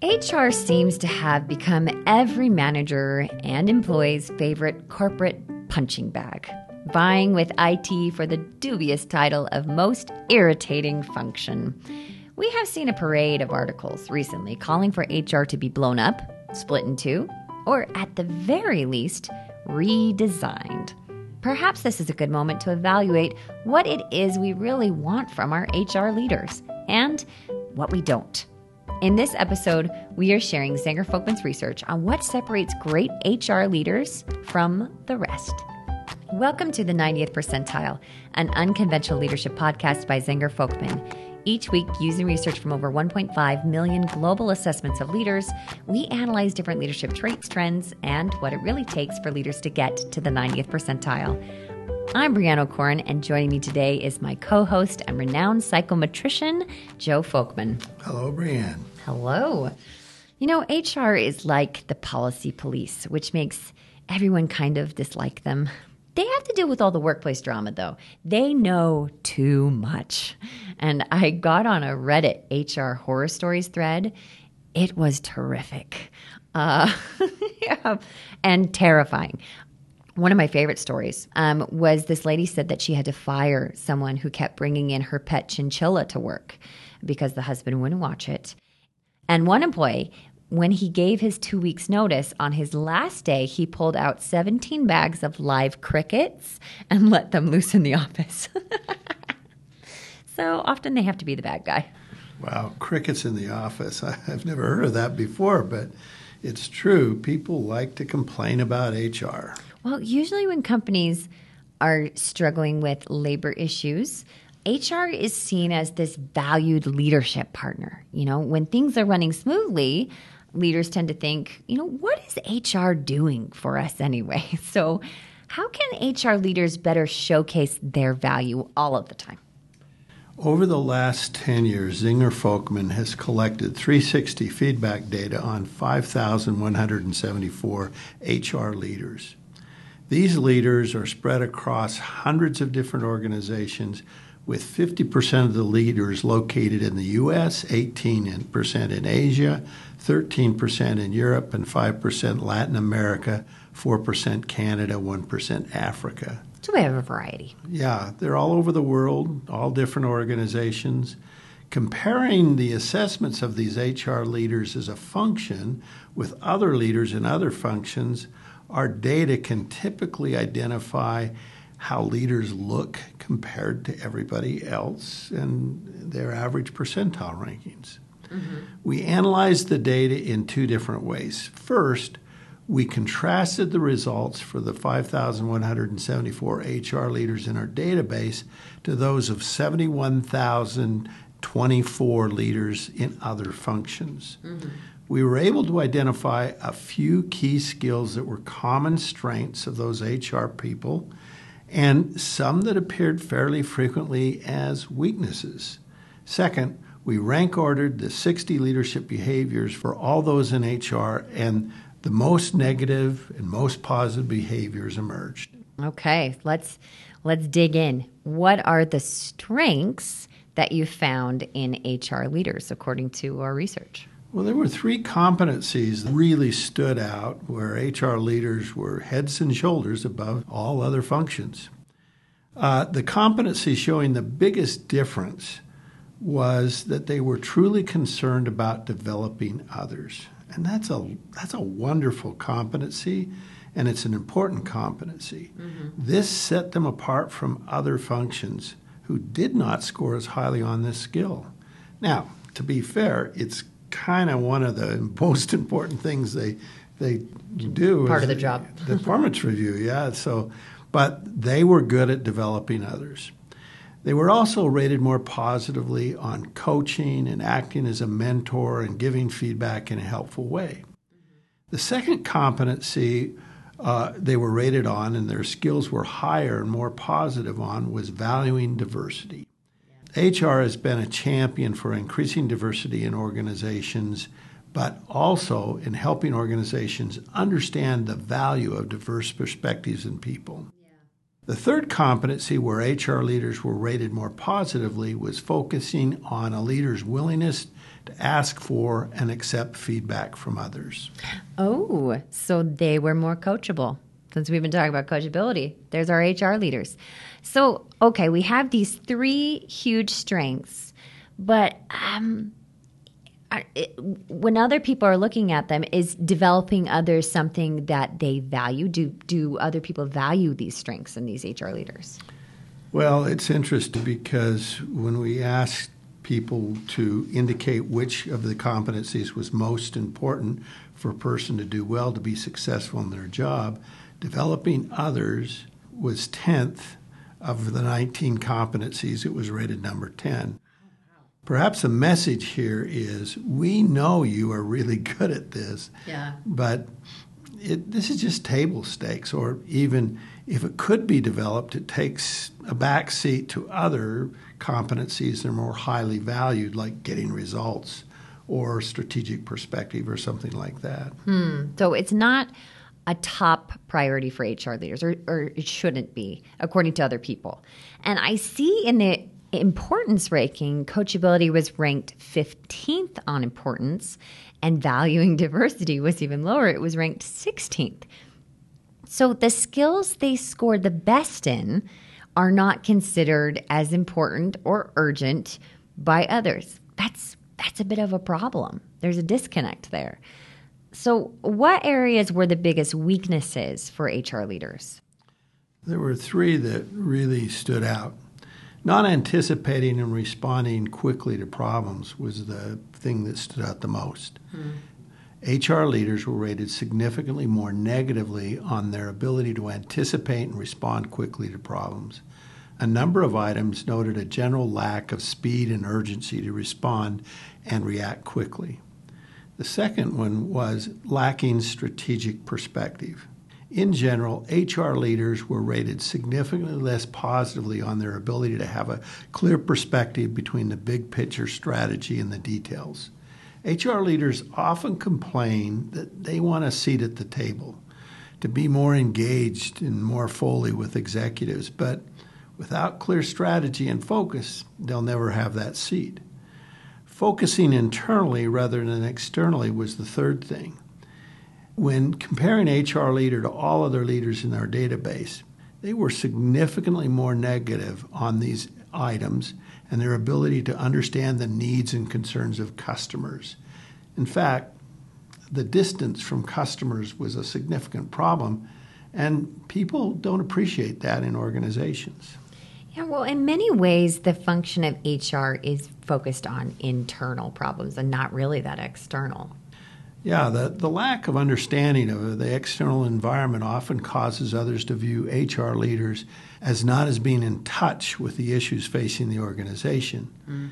HR seems to have become every manager and employee's favorite corporate punching bag, vying with IT for the dubious title of most irritating function. We have seen a parade of articles recently calling for HR to be blown up, split in two, or at the very least, redesigned. Perhaps this is a good moment to evaluate what it is we really want from our HR leaders and what we don't. In this episode, we are sharing Zenger Folkman's research on what separates great HR leaders from the rest. Welcome to the 90th Percentile, an unconventional leadership podcast by Zenger Folkman. Each week, using research from over 1.5 million global assessments of leaders, we analyze different leadership traits, trends, and what it really takes for leaders to get to the 90th percentile. I'm Brianna O'Corin, and joining me today is my co host and renowned psychometrician, Joe Folkman. Hello, Brianne. Hello. You know, HR is like the policy police, which makes everyone kind of dislike them. They have to deal with all the workplace drama, though. They know too much. And I got on a Reddit HR horror stories thread. It was terrific uh, and terrifying. One of my favorite stories um, was this lady said that she had to fire someone who kept bringing in her pet chinchilla to work because the husband wouldn't watch it. And one employee, when he gave his two weeks' notice, on his last day, he pulled out 17 bags of live crickets and let them loose in the office. so often they have to be the bad guy. Wow, crickets in the office. I've never heard of that before, but it's true. People like to complain about HR. Well, usually when companies are struggling with labor issues, HR is seen as this valued leadership partner. You know, when things are running smoothly, leaders tend to think, you know, what is HR doing for us anyway? So, how can HR leaders better showcase their value all of the time? Over the last 10 years, Zenger Folkman has collected 360 feedback data on 5,174 HR leaders. These leaders are spread across hundreds of different organizations, with 50% of the leaders located in the US, 18% in Asia, 13% in Europe, and 5% Latin America, 4% Canada, 1% Africa. So we have a variety. Yeah, they're all over the world, all different organizations. Comparing the assessments of these HR leaders as a function with other leaders in other functions our data can typically identify how leaders look compared to everybody else and their average percentile rankings. Mm-hmm. We analyzed the data in two different ways. First, we contrasted the results for the 5,174 HR leaders in our database to those of 71,024 leaders in other functions. Mm-hmm we were able to identify a few key skills that were common strengths of those HR people and some that appeared fairly frequently as weaknesses. Second, we rank ordered the 60 leadership behaviors for all those in HR, and the most negative and most positive behaviors emerged. Okay, let's let's dig in. What are the strengths that you found in HR leaders according to our research? Well, there were three competencies that really stood out where HR leaders were heads and shoulders above all other functions. Uh, the competency showing the biggest difference was that they were truly concerned about developing others. And that's a, that's a wonderful competency, and it's an important competency. Mm-hmm. This set them apart from other functions who did not score as highly on this skill. Now, to be fair, it's kind of one of the most important things they they do. Part of the job. the performance review, yeah. So, but they were good at developing others. They were also rated more positively on coaching and acting as a mentor and giving feedback in a helpful way. The second competency uh, they were rated on and their skills were higher and more positive on was valuing diversity. HR has been a champion for increasing diversity in organizations, but also in helping organizations understand the value of diverse perspectives and people. Yeah. The third competency where HR leaders were rated more positively was focusing on a leader's willingness to ask for and accept feedback from others. Oh, so they were more coachable. Since we've been talking about coachability, there's our HR leaders. So, okay, we have these three huge strengths, but um, it, when other people are looking at them, is developing others something that they value? Do do other people value these strengths in these HR leaders? Well, it's interesting because when we asked people to indicate which of the competencies was most important for a person to do well to be successful in their job, developing others was 10th of the 19 competencies. It was rated number 10. Perhaps the message here is we know you are really good at this, yeah. but it, this is just table stakes, or even if it could be developed, it takes a back seat to other competencies that are more highly valued, like getting results or strategic perspective or something like that. Hmm. So it's not a top priority for HR leaders, or, or it shouldn't be, according to other people. And I see in the importance ranking, coachability was ranked 15th on importance, and valuing diversity was even lower. It was ranked 16th. So the skills they scored the best in are not considered as important or urgent by others. That's that's a bit of a problem. There's a disconnect there. So, what areas were the biggest weaknesses for HR leaders? There were three that really stood out. Not anticipating and responding quickly to problems was the thing that stood out the most. Hmm. HR leaders were rated significantly more negatively on their ability to anticipate and respond quickly to problems. A number of items noted a general lack of speed and urgency to respond and react quickly. The second one was lacking strategic perspective. In general, HR leaders were rated significantly less positively on their ability to have a clear perspective between the big picture strategy and the details. HR leaders often complain that they want a seat at the table, to be more engaged and more fully with executives, but without clear strategy and focus, they'll never have that seat. Focusing internally rather than externally was the third thing when comparing HR leader to all other leaders in our database, they were significantly more negative on these items and their ability to understand the needs and concerns of customers. In fact, the distance from customers was a significant problem, and people don't appreciate that in organizations. Yeah, well, in many ways, the function of HR is focused on internal problems and not really that external. Yeah, the, the lack of understanding of the external environment often causes others to view HR leaders as not as being in touch with the issues facing the organization. Mm.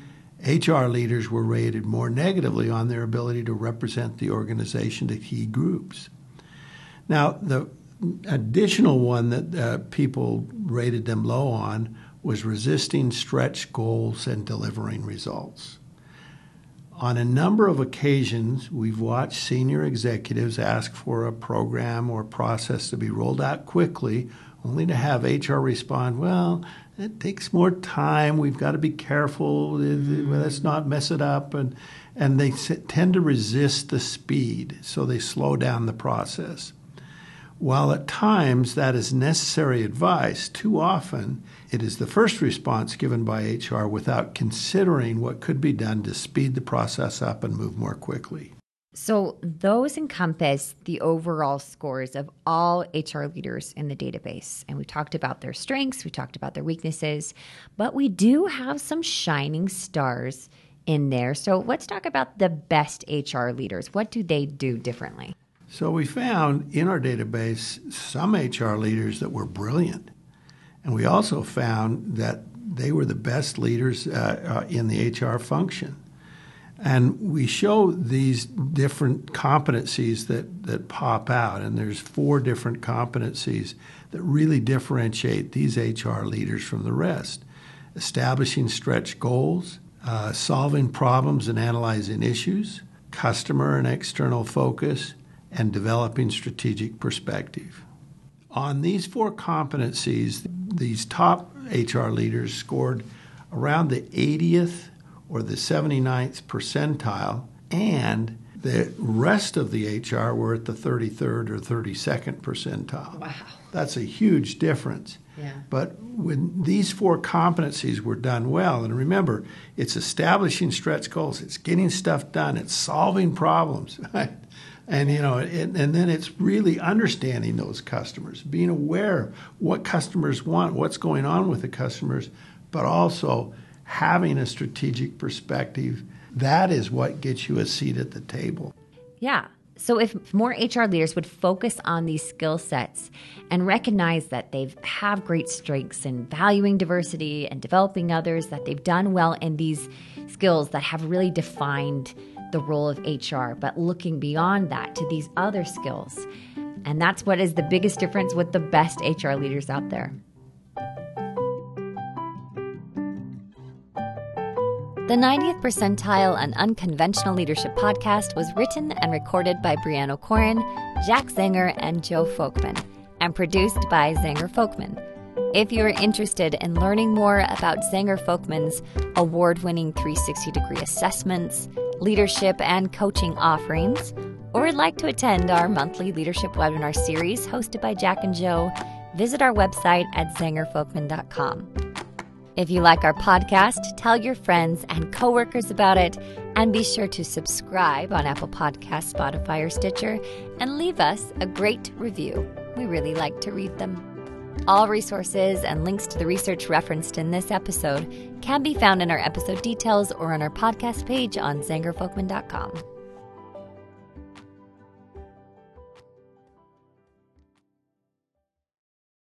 HR leaders were rated more negatively on their ability to represent the organization to key groups. Now, the additional one that uh, people rated them low on was resisting stretch goals and delivering results. On a number of occasions, we've watched senior executives ask for a program or process to be rolled out quickly, only to have HR respond, well, it takes more time. We've got to be careful. Let's not mess it up. And, and they tend to resist the speed, so they slow down the process. While at times that is necessary advice, too often it is the first response given by HR without considering what could be done to speed the process up and move more quickly. So, those encompass the overall scores of all HR leaders in the database. And we talked about their strengths, we talked about their weaknesses, but we do have some shining stars in there. So, let's talk about the best HR leaders. What do they do differently? So we found in our database some HR leaders that were brilliant. And we also found that they were the best leaders uh, uh, in the HR function. And we show these different competencies that, that pop out, and there's four different competencies that really differentiate these HR leaders from the rest establishing stretch goals, uh, solving problems and analyzing issues, customer and external focus, and developing strategic perspective. On these four competencies, these top HR leaders scored around the 80th or the 79th percentile, and the rest of the HR were at the 33rd or 32nd percentile. Wow. That's a huge difference. Yeah. But when these four competencies were done well, and remember, it's establishing stretch goals, it's getting stuff done, it's solving problems, right? And you know, it, and then it's really understanding those customers, being aware of what customers want, what's going on with the customers, but also having a strategic perspective. That is what gets you a seat at the table. Yeah. So, if more HR leaders would focus on these skill sets and recognize that they have great strengths in valuing diversity and developing others, that they've done well in these skills that have really defined the role of HR, but looking beyond that to these other skills. And that's what is the biggest difference with the best HR leaders out there. The 90th Percentile and Unconventional Leadership podcast was written and recorded by Brianne O'Corin, Jack Zenger, and Joe Folkman, and produced by Zenger Folkman. If you are interested in learning more about Zenger Folkman's award winning 360 degree assessments, leadership, and coaching offerings, or would like to attend our monthly leadership webinar series hosted by Jack and Joe, visit our website at zengerfolkman.com. If you like our podcast, tell your friends and coworkers about it, and be sure to subscribe on Apple Podcasts, Spotify, or Stitcher, and leave us a great review. We really like to read them. All resources and links to the research referenced in this episode can be found in our episode details or on our podcast page on zengerfolkman.com.